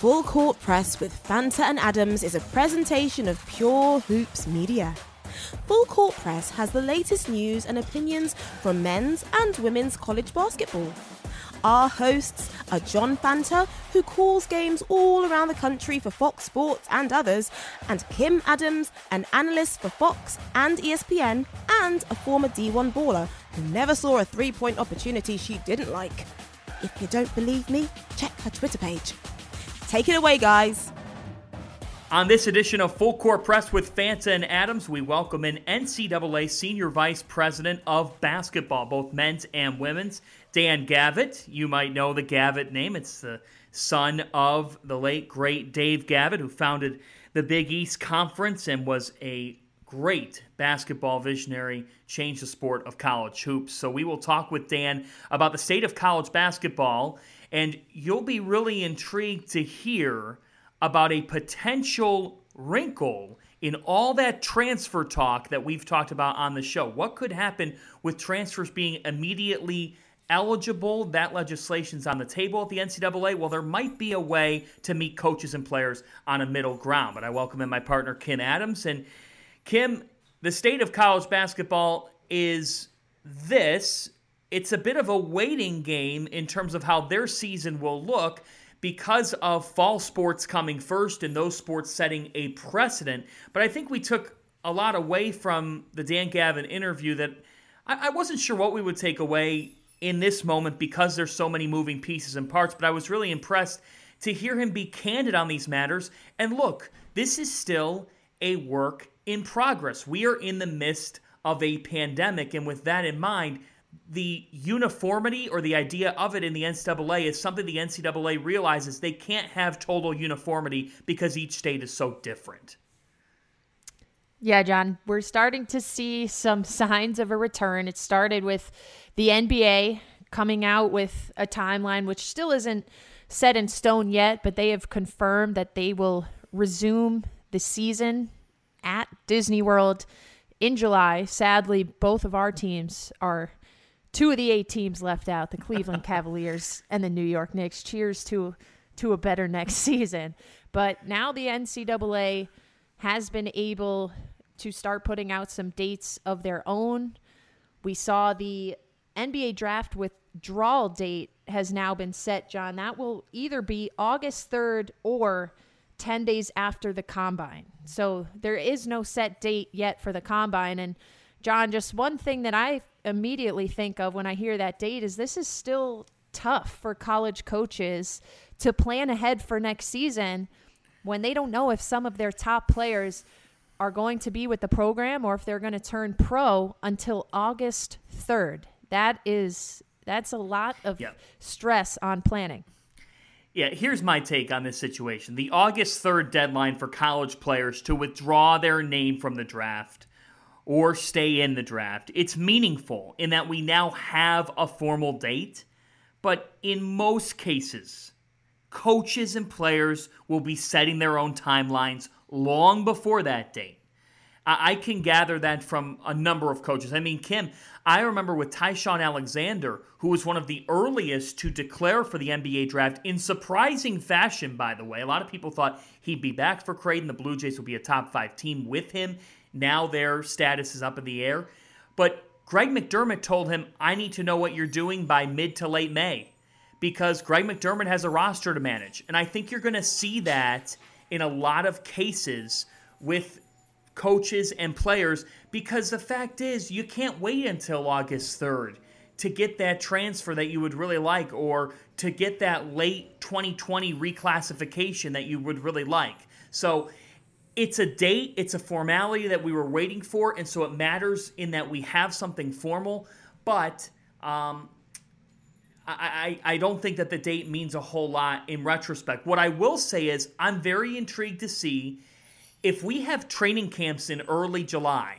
Full Court Press with Fanta and Adams is a presentation of Pure Hoops Media. Full Court Press has the latest news and opinions from men's and women's college basketball. Our hosts are John Fanta, who calls games all around the country for Fox Sports and others, and Kim Adams, an analyst for Fox and ESPN, and a former D1 baller who never saw a three point opportunity she didn't like. If you don't believe me, check her Twitter page. Take it away, guys. On this edition of Full Court Press with Fanta and Adams, we welcome in NCAA Senior Vice President of Basketball, both men's and women's, Dan Gavitt. You might know the Gavitt name. It's the son of the late, great Dave Gavitt, who founded the Big East Conference and was a great basketball visionary, changed the sport of college hoops. So we will talk with Dan about the state of college basketball and you'll be really intrigued to hear about a potential wrinkle in all that transfer talk that we've talked about on the show. What could happen with transfers being immediately eligible? That legislation's on the table at the NCAA. Well, there might be a way to meet coaches and players on a middle ground. But I welcome in my partner, Kim Adams. And Kim, the state of college basketball is this it's a bit of a waiting game in terms of how their season will look because of fall sports coming first and those sports setting a precedent. But I think we took a lot away from the Dan Gavitt interview that I, I wasn't sure what we would take away in this moment because there's so many moving pieces and parts, but I was really impressed to hear him be candid on these matters. And look, this is still a work in progress. We are in the midst of a pandemic, and with that in mind, the uniformity or the idea of it in the NCAA is something the NCAA realizes they can't have total uniformity because each state is so different. Yeah, John, we're starting to see some signs of a return. It started with the NBA coming out with a timeline, which still isn't set in stone yet, but they have confirmed that they will resume the season at Disney World in July. Sadly, both of our teams are two of the eight teams left out, the Cleveland Cavaliers and the New York Knicks. Cheers to to a better next season. But now the NCAA has been able to start putting out some dates of their own. We saw the NBA draft withdrawal date has now been set, John. That will either be August 3rd or 10 days after the combine. So there is no set date yet for the combine. And John, just one thing that I immediately think of when I hear that date is this is still tough for college coaches to plan ahead for next season when they don't know if some of their top players are going to be with the program or if they're going to turn pro until August 3rd. That is that's a lot of yep. stress on planning. Yeah, here's my take on this situation. The August 3rd deadline for college players to withdraw their name from the draft or stay in the draft. It's meaningful in that we now have a formal date, but in most cases, coaches and players will be setting their own timelines long before that date. I can gather that from a number of coaches. I mean, Kim, I remember with Ty-Shon Alexander, who was one of the earliest to declare for the NBA draft in surprising fashion, by the way. A lot of people thought he'd be back for Creighton. The Blue Jays would be a top five team with him. Now their status is up in the air. But Greg McDermott told him, I need to know what you're doing by mid to late May because Greg McDermott has a roster to manage. And I think you're going to see that in a lot of cases with coaches and players because the fact is, you can't wait until August 3rd to get that transfer that you would really like or to get that late 2020 reclassification that you would really like. So it's a date, it's a formality that we were waiting for, and so it matters in that we have something formal. But um, I, I, I don't think that the date means a whole lot in retrospect. What I will say is, I'm very intrigued to see if we have training camps in early July.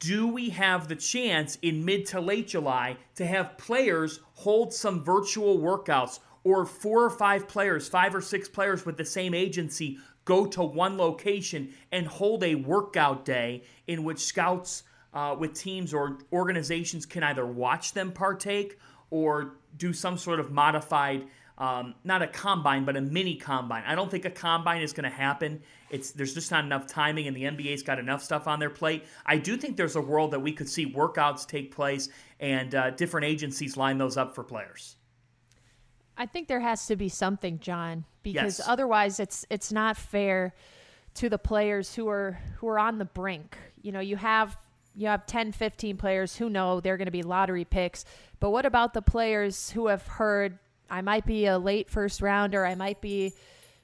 Do we have the chance in mid to late July to have players hold some virtual workouts or four or five players, five or six players with the same agency go to one location and hold a workout day in which scouts uh, with teams or organizations can either watch them partake or do some sort of modified um, not a combine but a mini combine. I don't think a combine is going to happen. It's there's just not enough timing and the nba's got enough stuff on their plate. I do think there's a world that we could see workouts take place and uh, different agencies line those up for players i think there has to be something john because Yes. otherwise it's it's not fair to the players who are who are on the brink you know you have you have 10 15 players who know they're going to be lottery picks but what about the players who have heard i might be a late first rounder i might be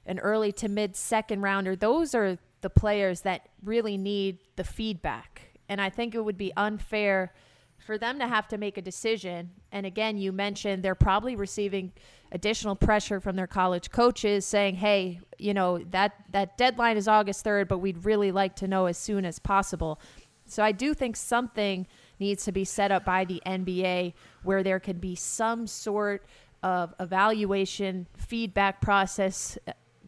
an early to mid second rounder those are the players that really need the feedback and i think it would be unfair for them to have to make a decision. And again you mentioned they're probably receiving additional pressure from their college coaches saying hey you know that that deadline is august 3rd but we'd really like to know as soon as possible. So i do think something needs to be set up by the nba where there can be some sort of evaluation feedback process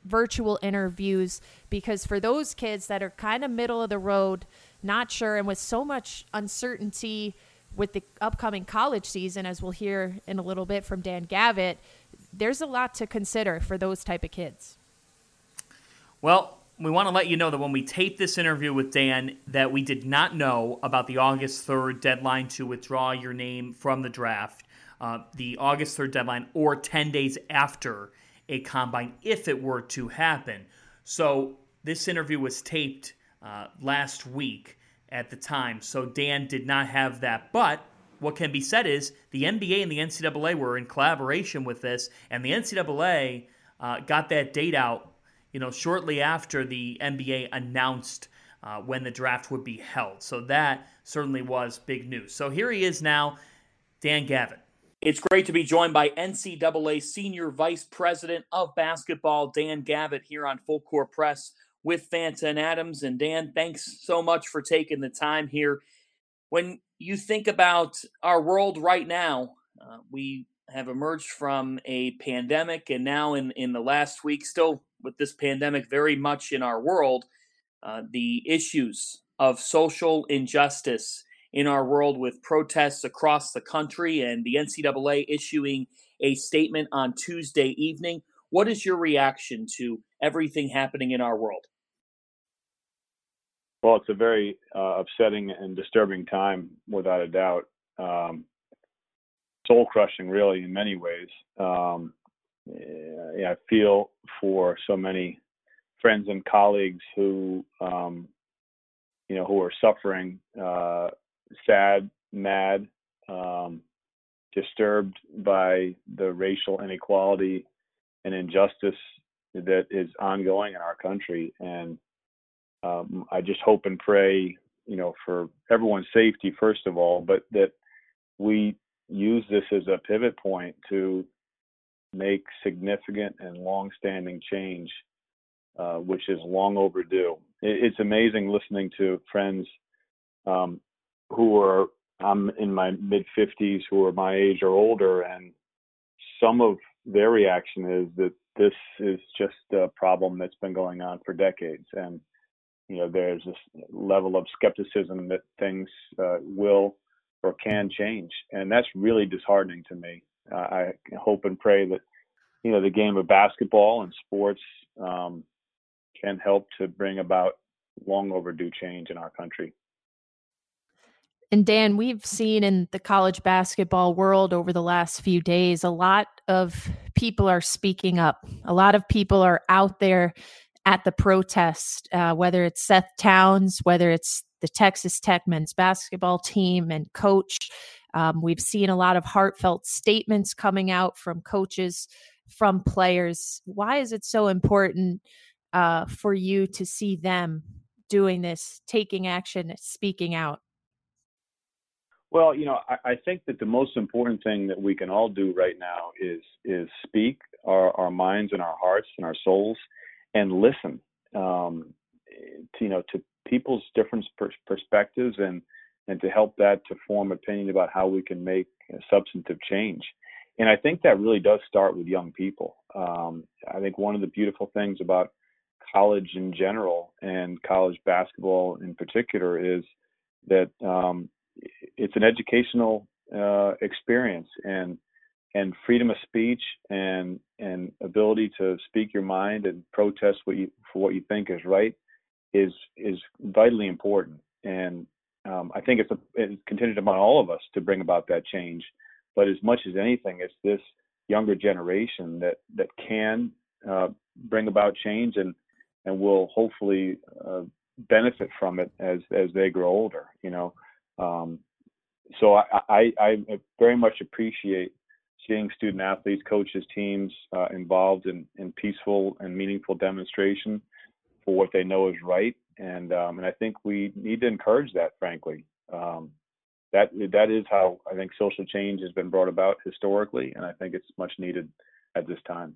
virtual interviews because for those kids that are kind of middle of the road not sure and with so much uncertainty with the upcoming college season as we'll hear in a little bit from Dan Gavitt there's a lot to consider for those type of kids. Well, we want to let you know that when we taped this interview with Dan, that we did not know about the August 3rd deadline to withdraw your name from the draft, uh, the August 3rd deadline, or 10 days after a combine, if it were to happen. So this interview was taped uh, last week at the time, so Dan did not have that. But what can be said is the NBA and the NCAA were in collaboration with this, and the NCAA uh, got that date out you know, shortly after the NBA announced uh, when the draft would be held. So that certainly was big news. So here he is now, Dan Gavitt. It's great to be joined by NCAA Senior Vice President of Basketball, Dan Gavitt, here on Full Court Press with Fanta and Adams. And Dan, thanks so much for taking the time here. When you think about our world right now, uh, we have emerged from a pandemic, and now in, in the last week, still with this pandemic very much in our world, uh, the issues of social injustice in our world with protests across the country and the NCAA issuing a statement on Tuesday evening. What is your reaction to everything happening in our world? Well, it's a very uh, upsetting and disturbing time, without a doubt. Um, soul crushing, really, in many ways. Um, yeah, I feel for so many friends and colleagues who, um, you know, who are suffering, uh, sad, mad, um, disturbed by the racial inequality and injustice that is ongoing in our country. And um, I just hope and pray, you know, for everyone's safety first of all, but that we use this as a pivot point to make significant and long-standing change, uh, which is long overdue. It, it's amazing listening to friends um, who are I'm in my mid 50s, who are my age or older, and some of their reaction is that this is just a problem that's been going on for decades, and you know there's this level of skepticism that things uh, will or can change, and that's really disheartening to me. Uh, I hope and pray that you know the game of basketball and sports um, can help to bring about long overdue change in our country. And Dan, we've seen in the college basketball world over the last few days, a lot of people are speaking up. A lot of people are out there at the protest, uh, whether it's Seth Towns, whether it's the Texas Tech men's basketball team and coach. Um, we've seen a lot of heartfelt statements coming out from coaches, from players. Why is it so important uh, for you to see them doing this, taking action, speaking out? Well, you know, I, I, think that the most important thing that we can all do right now is is speak our, our minds and our hearts and our souls, and listen. Um, to, you know, to people's different per- perspectives and and to help that to form opinion about how we can make substantive change. And I think that really does start with young people. Um, I think one of the beautiful things about college in general and college basketball in particular is that um, it's an educational uh, experience and and freedom of speech and and ability to speak your mind and protest what you for what you think is right is is vitally important. And um, I think it's, a, it's contingent upon all of us to bring about that change. But as much as anything it's this younger generation that that can uh, bring about change and and will hopefully uh, benefit from it as as they grow older you know? Um, so I, I, I very much appreciate seeing student athletes, coaches, teams uh, involved in, in peaceful and meaningful demonstration for what they know is right. And um, and I think we need to encourage that, frankly. Um, that that is how I think social change has been brought about historically, and I think it's much needed at this time.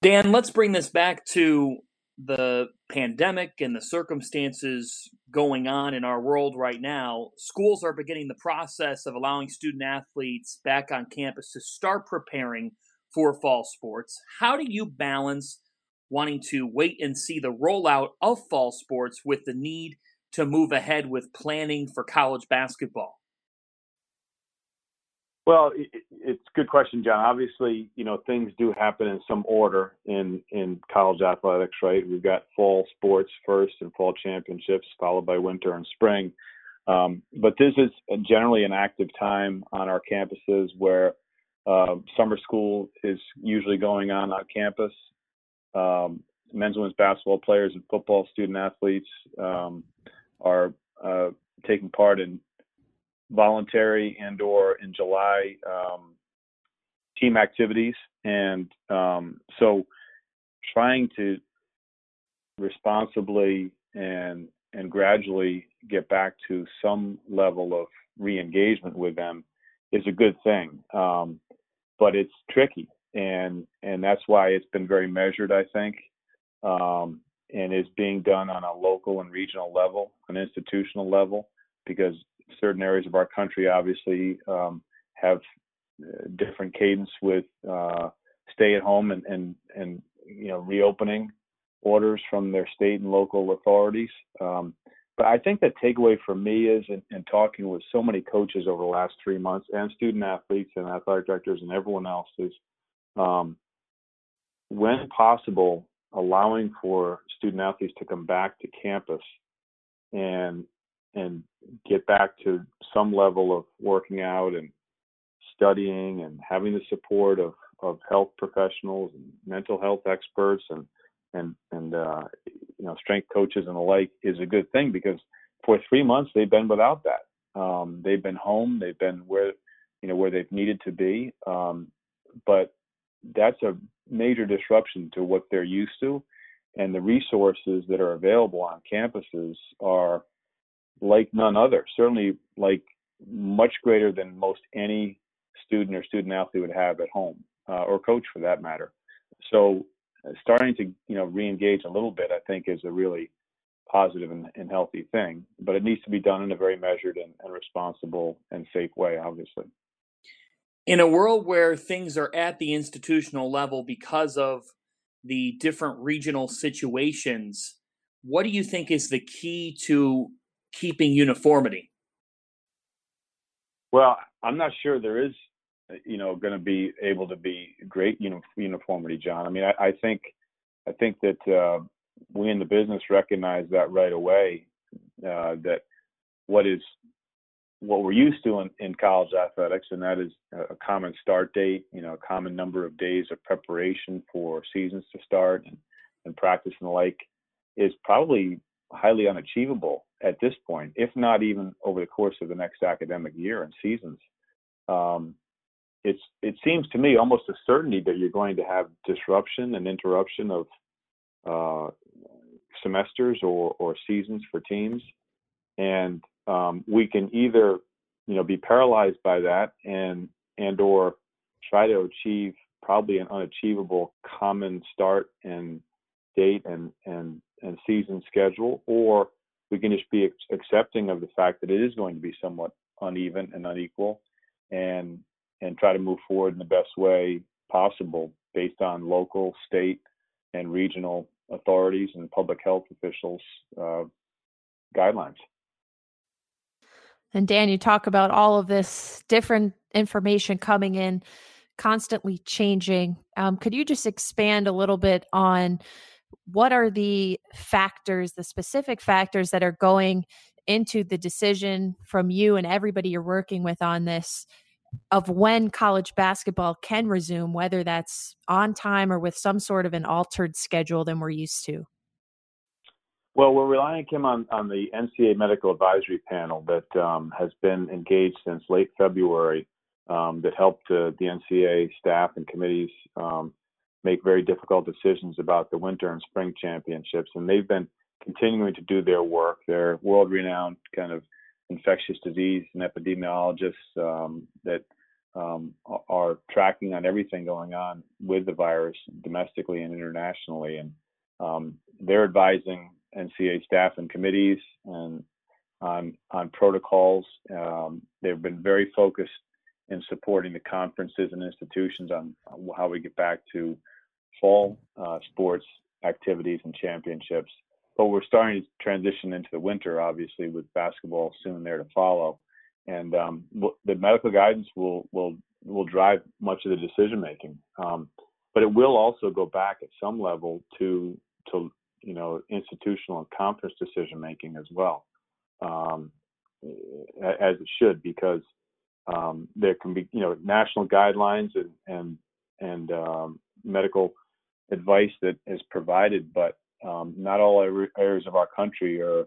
Dan, let's bring this back to the pandemic and the circumstances going on in our world right now, schools are beginning the process of allowing student athletes back on campus to start preparing for fall sports. How do you balance wanting to wait and see the rollout of fall sports with the need to move ahead with planning for college basketball? Well, it's a good question, John. Obviously, you know things do happen in some order in in college athletics, right? We've got fall sports first and fall championships, followed by winter and spring. Um, but this is generally an active time on our campuses where uh, summer school is usually going on on campus. Um, men's and women's basketball players and football student athletes um, are uh, taking part in voluntary and or in July um, team activities. And um, so trying to responsibly and and gradually get back to some level of re-engagement with them is a good thing. Um, but it's tricky and and that's why it's been very measured, I think. Um, and is being done on a local and regional level, an institutional level, because certain areas of our country obviously um, have uh, different cadence with uh, stay at home and, and, and, you know, reopening orders from their state and local authorities. Um, but I think the takeaway for me is in, in, talking with so many coaches over the last three months and student athletes and athletic directors and everyone else is um, when possible, allowing for student athletes to come back to campus and and get back to some level of working out and studying and having the support of, of health professionals and mental health experts and and and uh, you know strength coaches and the like is a good thing because for three months they've been without that. Um, they've been home. They've been where you know where they've needed to be. Um, but that's a major disruption to what they're used to, and the resources that are available on campuses are like none other. Certainly, like much greater than most any student or student athlete would have at home, uh, or coach for that matter. So, uh, starting to you know re-engage a little bit, I think, is a really positive and, and healthy thing. But it needs to be done in a very measured and, and responsible and safe way, obviously. In a world where things are at the institutional level because of the different regional situations, what do you think is the key to keeping uniformity? Well, I'm not sure there is, you know, going to be able to be great uniformity, John. I mean, I, I think, I think that uh, we in the business recognize that right away. Uh, that what is what we're used to in, in college athletics, and that is a common start date, you know, a common number of days of preparation for seasons to start and, and practice and the like, is probably highly unachievable at this point, if not even over the course of the next academic year and seasons. Um, it's it seems to me almost a certainty that you're going to have disruption and interruption of uh, semesters or, or seasons for teams, and um, we can either you know be paralyzed by that and and or try to achieve probably an unachievable common start and date and and and season schedule, or we can just be accepting of the fact that it is going to be somewhat uneven and unequal, and and try to move forward in the best way possible based on local, state, and regional authorities and public health officials' uh, guidelines. And Dan, you talk about all of this different information coming in, constantly changing. Um, could you just expand a little bit on what are the factors, the specific factors that are going into the decision from you and everybody you're working with on this of when college basketball can resume, whether that's on time or with some sort of an altered schedule than we're used to? Well, we're relying Kim on, on the NCAA Medical Advisory Panel that um, has been engaged since late February um, that helped uh, the NCAA staff and committees um, make very difficult decisions about the winter and spring championships. And they've been continuing to do their work. They're world renowned kind of infectious disease and epidemiologists um, that um, are tracking on everything going on with the virus domestically and internationally. And um, they're advising NCAA staff and committees and on on protocols. Um, they've been very focused in supporting the conferences and institutions on how we get back to fall uh, sports activities and championships. But we're starting to transition into the winter, obviously, with basketball soon there to follow. And um, the medical guidance will will will drive much of the decision making. Um, but it will also go back at some level to to you know institutional and conference decision making as well, um, as it should, because um, there can be you know national guidelines and and and um, medical advice that is provided, but um, not all areas of our country are,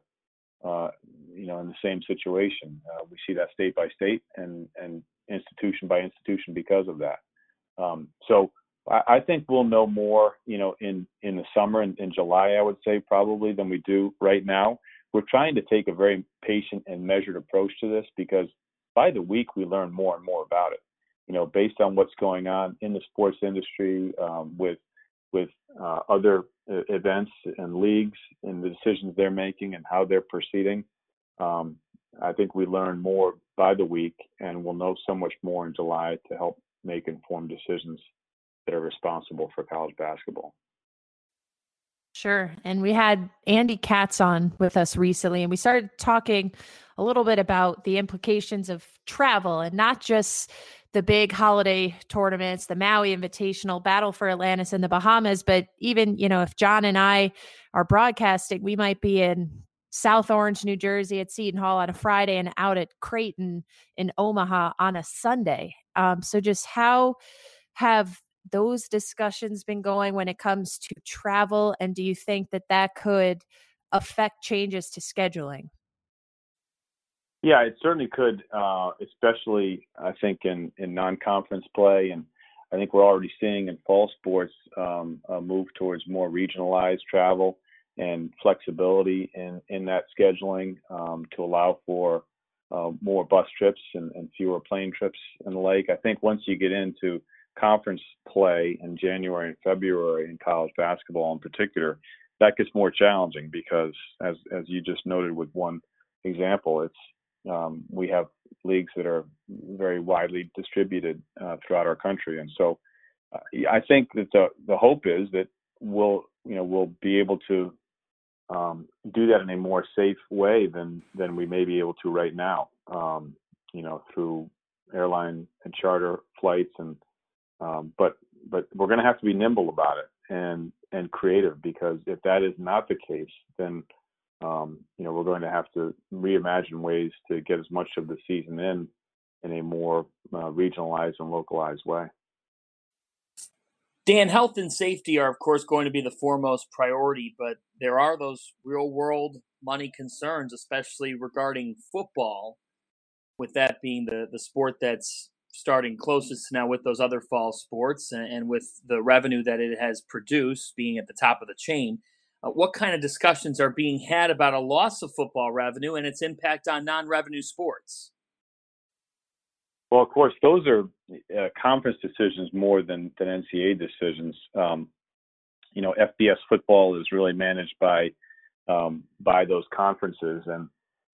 uh, you know, in the same situation. Uh, we see that state by state and and institution by institution because of that. Um, so I, I, think we'll know more, you know, in in the summer in, in July, I would say probably than we do right now. We're trying to take a very patient and measured approach to this because by the week we learn more and more about it. You know, based on what's going on in the sports industry um, with with uh, other uh, events and leagues and the decisions they're making and how they're proceeding. Um, I think we learn more by the week, and we'll know so much more in July to help make informed decisions that are responsible for college basketball. Sure. And we had Andy Katz on with us recently, and we started talking a little bit about the implications of travel and not just the big holiday tournaments, the Maui Invitational, Battle for Atlantis in the Bahamas. But even, you know, if John and I are broadcasting, we might be in South Orange, New Jersey at Seton Hall on a Friday and out at Creighton in Omaha on a Sunday. Um, so just how have those discussions been going when it comes to travel? And do you think that that could affect changes to scheduling? Yeah, it certainly could, uh, especially I think in, in non-conference play, and I think we're already seeing in fall sports um, a move towards more regionalized travel and flexibility in in that scheduling um, to allow for uh, more bus trips and, and, fewer plane trips in the lake. I think once you get into conference play in January and February in college basketball in particular, that gets more challenging because as as you just noted with one example, it's um, we have leagues that are very widely distributed uh, throughout our country, and so uh, I think that the the hope is that we'll you know we'll be able to um, do that in a more safe way than than we may be able to right now. Um, you know through airline and charter flights and um, but but we're going to have to be nimble about it and and creative because if that is not the case, then um, you know, we're going to have to reimagine ways to get as much of the season in in a more uh, regionalized and localized way. Dan, health and safety are, of course, going to be the foremost priority, but there are those real world money concerns, especially regarding football, with that being the, the sport that's starting closest now with those other fall sports and, and with the revenue that it has produced being at the top of the chain. Uh, what kind of discussions are being had about a loss of football revenue and its impact on non-revenue sports? Well, of course, those are uh, conference decisions more than than NCAA decisions. Um, you know, FBS football is really managed by um, by those conferences, and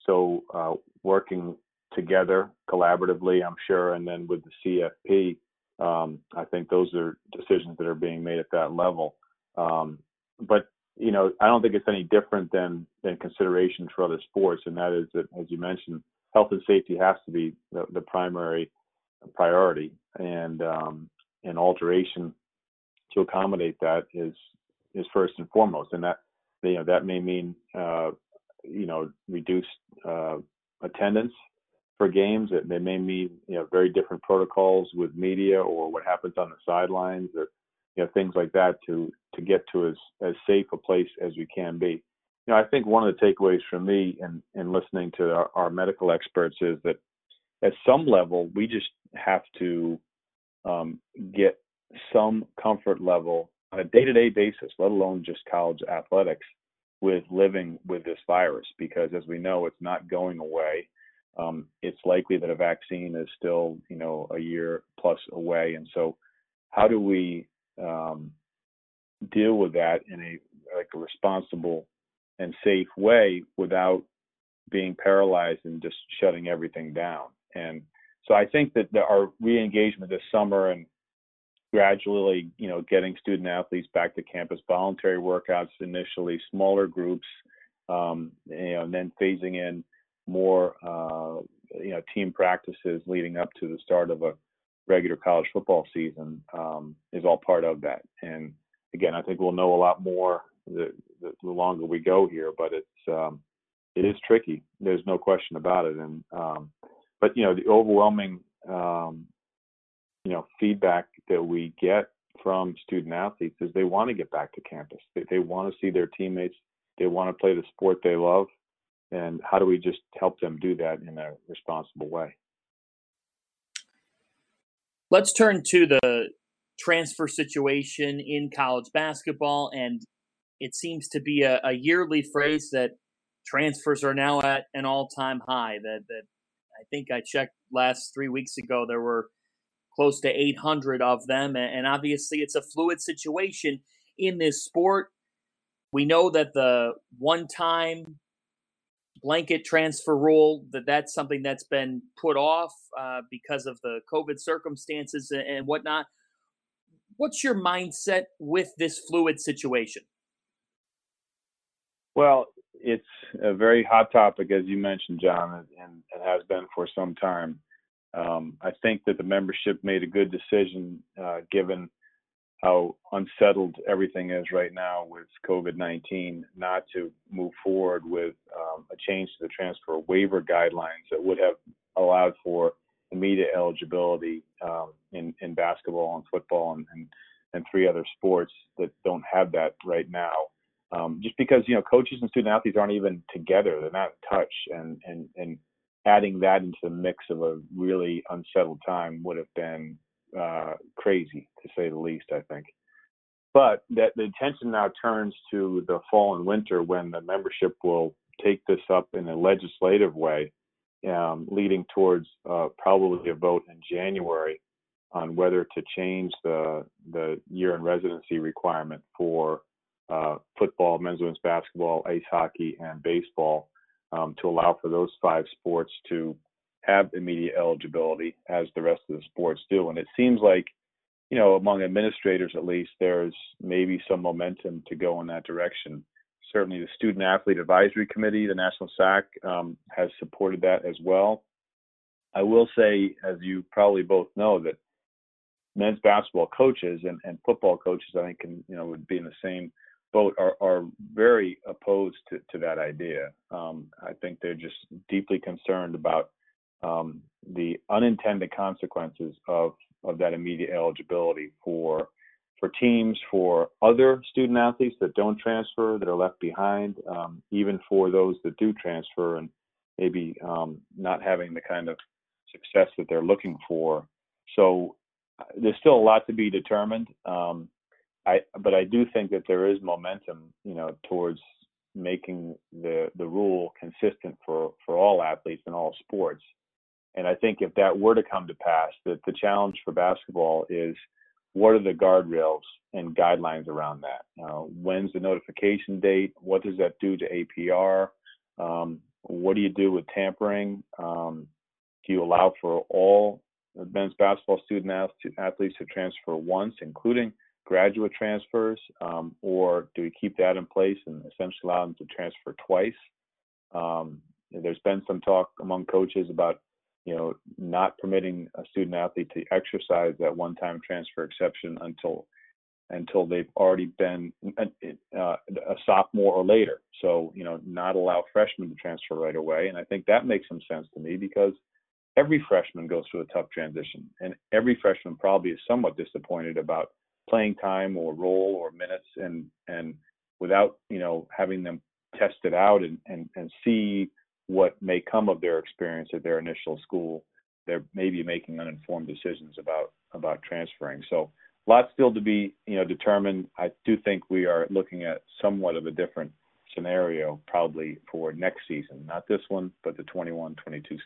so uh, working together collaboratively, I'm sure, and then with the CFP, um, I think those are decisions that are being made at that level. Um, but you know, I don't think it's any different than than considerations for other sports, and that is that, as you mentioned, health and safety has to be the, the primary priority, and um, an alteration to accommodate that is is first and foremost, and that you know that may mean uh, you know reduced uh, attendance for games. It, it may mean you know very different protocols with media or what happens on the sidelines or you know things like that to to get to as as safe a place as we can be. You know, I think one of the takeaways for me in in listening to our, our medical experts is that at some level we just have to um, get some comfort level on a day-to-day basis, let alone just college athletics, with living with this virus. Because as we know it's not going away. Um, it's likely that a vaccine is still you know a year plus away. And so how do we um, deal with that in a like a responsible and safe way without being paralyzed and just shutting everything down. And so i think that the, our re-engagement this summer and gradually, you know, getting student athletes back to campus, voluntary workouts initially, smaller groups, um, you know, and then phasing in more, uh, you know, team practices leading up to the start of a regular college football season um, is all part of that. And again, I think we'll know a lot more the, the, the longer we go here, but it's um, it is tricky. There's no question about it. And um, but you know, the overwhelming um, you know feedback that we get from student athletes is they want to get back to campus. They, they want to see their teammates. They want to play the sport they love. And how do we just help them do that in a responsible way? Let's turn to the transfer situation in college basketball. And it seems to be a, a yearly phrase that transfers are now at an all time high. That, that I think I checked last three weeks ago, there were close to 800 of them. And obviously, it's a fluid situation in this sport. We know that the one time blanket transfer rule that that's something that's been put off uh, because of the covid circumstances and whatnot. What's your mindset with this fluid situation? Well it's a very hot topic as you mentioned john and it has been for some time. Um, I think that the membership made a good decision uh, given how unsettled everything is right now with COVID 19, not to move forward with um, a change to the transfer waiver guidelines that would have allowed for immediate eligibility um, in, in basketball and football and, and, and, three other sports that don't have that right now. Um, just because you know coaches and student athletes aren't even together, they're not in touch, and and and adding that into the mix of a really unsettled time would have been uh, crazy to say the least. I think. But that the attention now turns to the fall and winter when the membership will take this up in a legislative way, um, leading towards uh, probably a vote in January on whether to change the the year in residency requirement for uh, football, men's women's basketball, ice hockey, and baseball um, to allow for those five sports to have immediate eligibility as the rest of the sports do. And it seems like, you know, among administrators at least, there's maybe some momentum to go in that direction. Certainly, the Student Athlete Advisory Committee, the National SAC, um, has supported that as well. I will say, as you probably both know, that men's basketball coaches and, and football coaches, I think, can you know would be in the same boat are, are very opposed to, to that idea. Um, I think they're just deeply concerned about um, the unintended consequences of, of that immediate eligibility for for teams, for other student athletes that don't transfer, that are left behind, um, even for those that do transfer and maybe um, not having the kind of success that they're looking for. So uh, there's still a lot to be determined. Um, I but I do think that there is momentum, you know, towards making the the rule consistent for for all athletes in all sports. And I think if that were to come to pass, that the challenge for basketball is what are the guardrails and guidelines around that? Uh, when's the notification date? What does that do to APR? Um, what do you do with tampering? Um, do you allow for all men's basketball student athletes to transfer once, including graduate transfers, um, or do we keep that in place and essentially allow them to transfer twice? Um, there's been some talk among coaches about, you know, not permitting a student athlete to exercise that one-time transfer exception until until they've already been uh, a sophomore or later. So, you know, not allow freshmen to transfer right away. And I think that makes some sense to me because every freshman goes through a tough transition, and every freshman probably is somewhat disappointed about playing time or role or minutes and and without you know having them test it out and and, and see what may come of their experience at their initial school. They're maybe making uninformed decisions about about transferring. So lots still to be you know determined. I do think we are looking at somewhat of a different scenario probably for next season. Not this one but the 21-22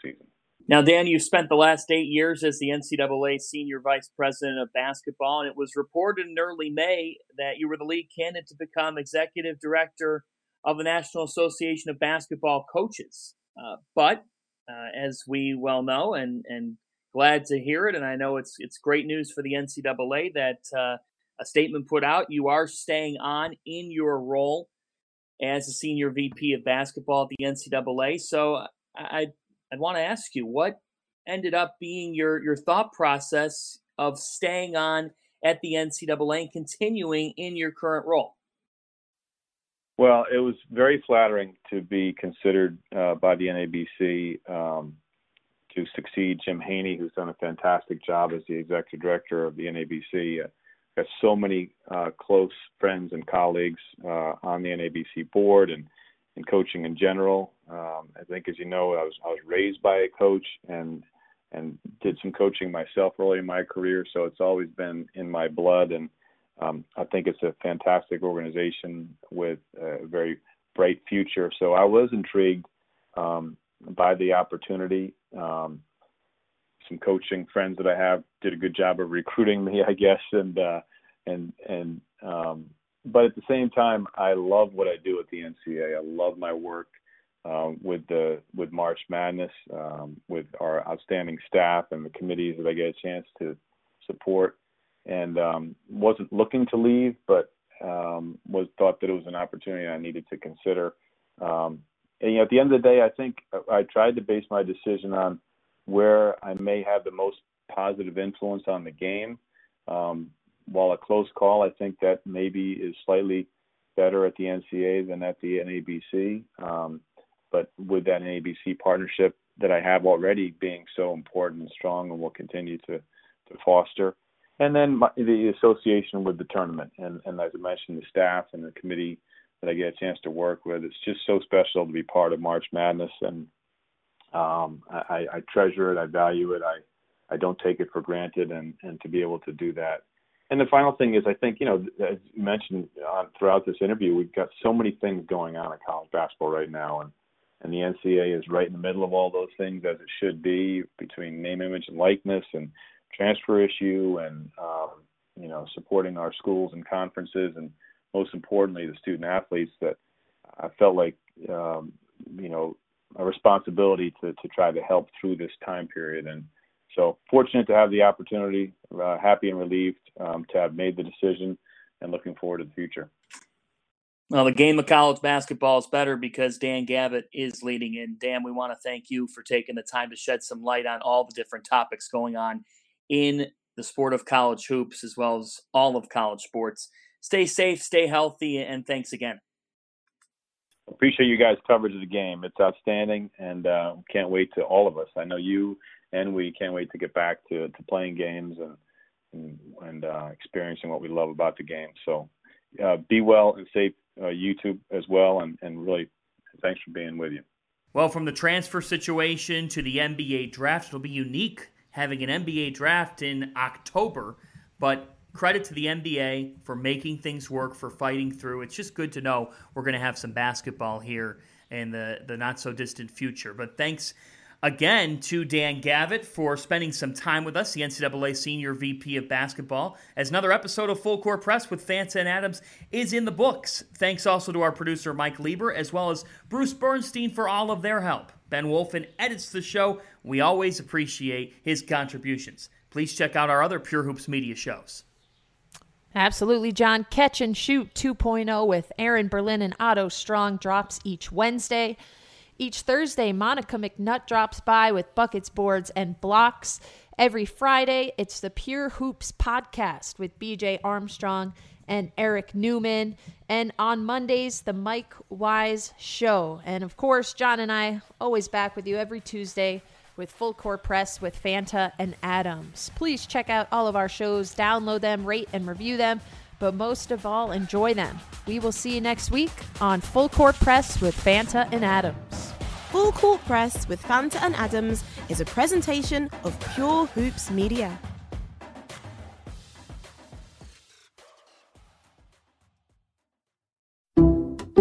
season. Now, Dan, you've spent the last eight years as the NCAA Senior Vice President of Basketball, and it was reported in early May that you were the lead candidate to become Executive Director of the National Association of Basketball Coaches. Uh, but uh, as we well know, and, and glad to hear it, and I know it's it's great news for the NCAA that uh, a statement put out. You are staying on in your role as a senior VP of basketball at the NCAA. So I I'd want to ask you what ended up being your your thought process of staying on at the NCAA and continuing in your current role. Well, it was very flattering to be considered uh, by the NABC um, to succeed Jim Haney, who's done a fantastic job as the executive director of the NABC. Uh, got so many uh, close friends and colleagues uh, on the NABC board and in coaching in general. Um, I think, as you know, I was I was raised by a coach and and did some coaching myself early in my career, so it's always been in my blood. And um, I think it's a fantastic organization with a very bright future. So I was intrigued um, by the opportunity. Um, some coaching friends that I have did a good job of recruiting me, I guess, and uh, and and um, but at the same time, I love what I do at the NCAA. I love my work um, with the with March Madness, um, with our outstanding staff and the committees that I get a chance to support. And um, wasn't looking to leave, but um, was thought that it was an opportunity I needed to consider. Um, and you know, at the end of the day, I think I tried to base my decision on where I may have the most positive influence on the game. Um, while a close call, I think that maybe is slightly better at the NCAA than at the NABC. Um, but with that NABC partnership that I have already being so important and strong and will continue to, to foster. And then my, the association with the tournament. And, and as I mentioned, the staff and the committee that I get a chance to work with. It's just so special to be part of March Madness. And um, I, I treasure it. I value it. I, I don't take it for granted. And, and to be able to do that and the final thing is, I think you know, as you mentioned uh, throughout this interview, we've got so many things going on in college basketball right now, and and the NCAA is right in the middle of all those things as it should be between name, image, and likeness, and transfer issue, and um, you know, supporting our schools and conferences, and most importantly, the student athletes. That I felt like um, you know a responsibility to to try to help through this time period and so fortunate to have the opportunity, uh, happy and relieved um, to have made the decision, and looking forward to the future. Well, the game of college basketball is better because Dan Gavitt is leading in. Dan, we want to thank you for taking the time to shed some light on all the different topics going on in the sport of college hoops as well as all of college sports. Stay safe, stay healthy, and thanks again. Appreciate you guys' coverage of the game. It's outstanding, and uh, can't wait to all of us. I know you and we can't wait to get back to, to playing games and and, and uh, experiencing what we love about the game. So uh, be well and safe, uh, YouTube as well, and, and really thanks for being with you. Well, from the transfer situation to the NBA draft, it'll be unique having an NBA draft in October, but credit to the NBA for making things work, for fighting through. It's just good to know we're going to have some basketball here in the, the not so distant future. But thanks again to Dan Gavitt for spending some time with us, the NCAA Senior VP of Basketball, as another episode of Full Court Press with Fanta and Adams is in the books. Thanks also to our producer, Mike Lieber, as well as Bruce Bernstein for all of their help. Ben Wolfen edits the show. We always appreciate his contributions. Please check out our other Pure Hoops media shows. Absolutely, John. Catch and Shoot 2.0 with Aaron Berlin and Otto Strong drops each Wednesday. Each Thursday, Monica McNutt drops by with buckets, boards, and blocks. Every Friday, it's the Pure Hoops podcast with BJ Armstrong and Eric Newman. And on Mondays, the Mike Wise Show. And of course, John and I always back with you every Tuesday with Full Court Press with Fanta and Adams. Please check out all of our shows, download them, rate and review them, but most of all, enjoy them. We will see you next week on Full Court Press with Fanta and Adams. Full Court Press with Fanta and Adams is a presentation of Pure Hoops Media.